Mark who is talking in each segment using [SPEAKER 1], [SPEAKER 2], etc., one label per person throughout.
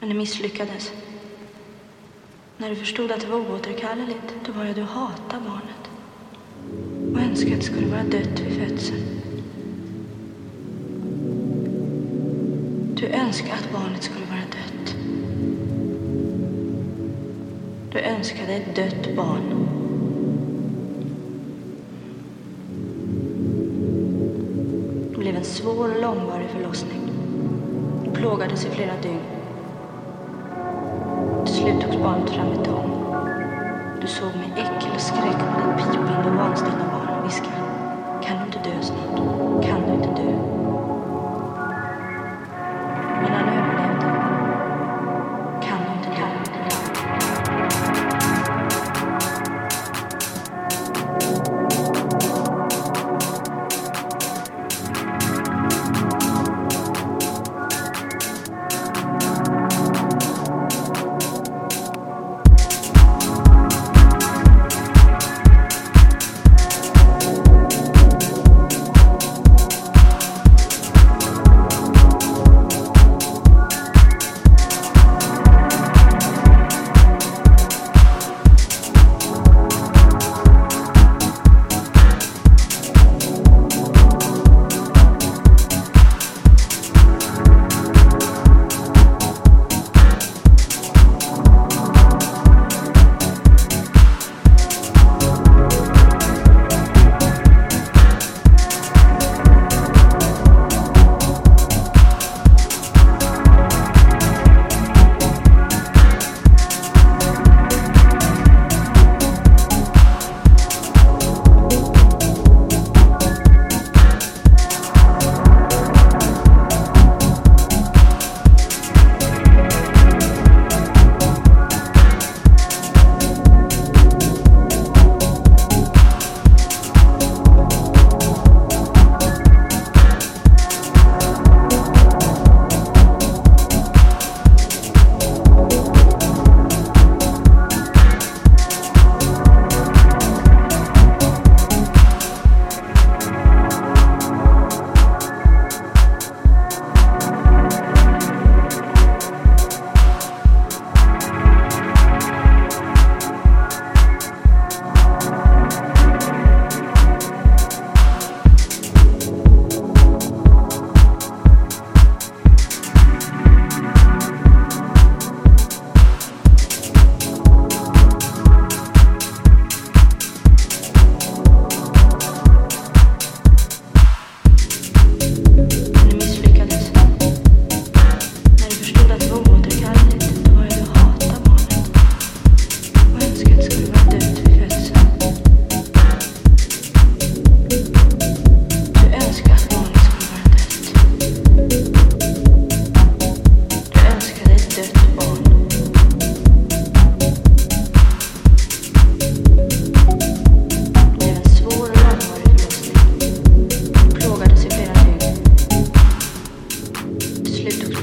[SPEAKER 1] Men det misslyckades. När du förstod att det var oåterkalleligt, då började du hata barnet. Och önska att det skulle vara dött vid födseln. Du önskade att barnet skulle vara dött. Du önskade ett dött barn. Det blev en svår och långvarig förlossning. Du plågades i flera dygn. Till slut togs barnet fram i tång. Du såg med äckel och skräck på ditt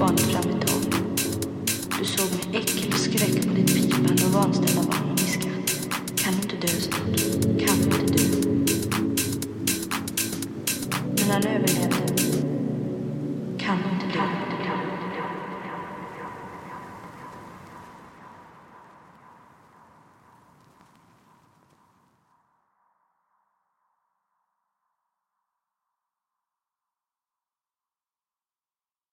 [SPEAKER 1] barnet fram med tåg. Du såg med äckel skräck på ditt pipande och vanställda barn och viskade. Kan du inte dö snart?